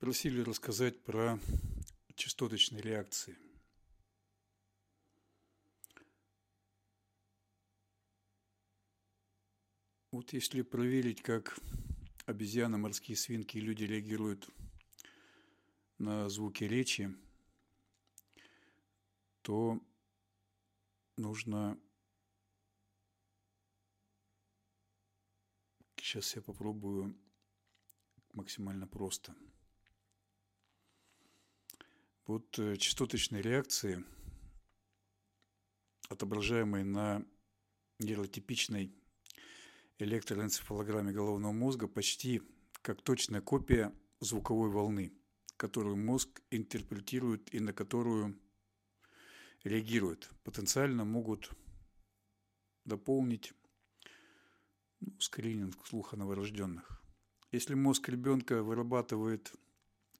Просили рассказать про частоточные реакции. Вот если проверить, как обезьяны, морские свинки и люди реагируют на звуки речи, то нужно сейчас я попробую максимально просто. Вот э, частоточные реакции, отображаемые на нейротипичной электроэнцефалограмме головного мозга, почти как точная копия звуковой волны, которую мозг интерпретирует и на которую реагирует. Потенциально могут дополнить ну, скрининг слуха новорожденных. Если мозг ребенка вырабатывает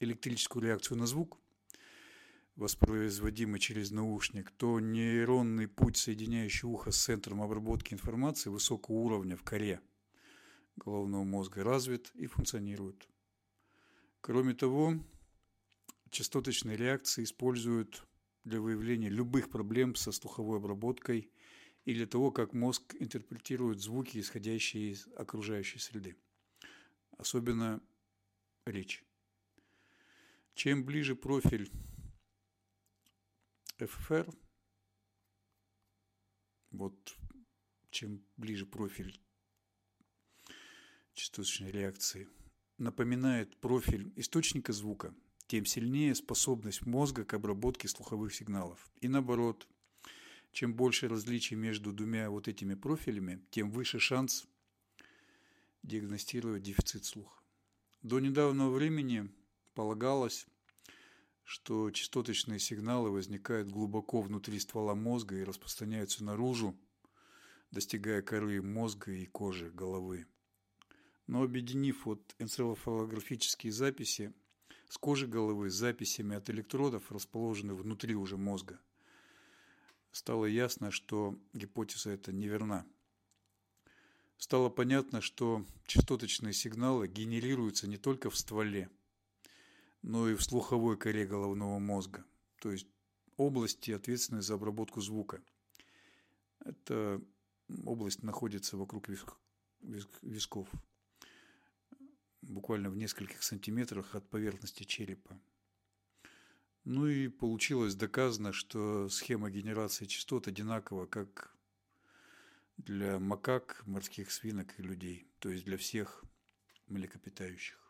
электрическую реакцию на звук, воспроизводимый через наушник, то нейронный путь, соединяющий ухо с центром обработки информации высокого уровня в коре головного мозга, развит и функционирует. Кроме того, частоточные реакции используют для выявления любых проблем со слуховой обработкой и для того, как мозг интерпретирует звуки, исходящие из окружающей среды особенно речь. Чем ближе профиль ФФР, вот чем ближе профиль частоточной реакции напоминает профиль источника звука, тем сильнее способность мозга к обработке слуховых сигналов. И наоборот, чем больше различий между двумя вот этими профилями, тем выше шанс диагностировать дефицит слуха. До недавнего времени полагалось, что частоточные сигналы возникают глубоко внутри ствола мозга и распространяются наружу, достигая коры мозга и кожи головы. Но объединив вот энцефалографические записи с кожи головы с записями от электродов, расположенных внутри уже мозга, стало ясно, что гипотеза эта неверна стало понятно, что частоточные сигналы генерируются не только в стволе, но и в слуховой коре головного мозга, то есть области, ответственной за обработку звука. Эта область находится вокруг висков, буквально в нескольких сантиметрах от поверхности черепа. Ну и получилось доказано, что схема генерации частот одинакова как для макак, морских свинок и людей, то есть для всех млекопитающих.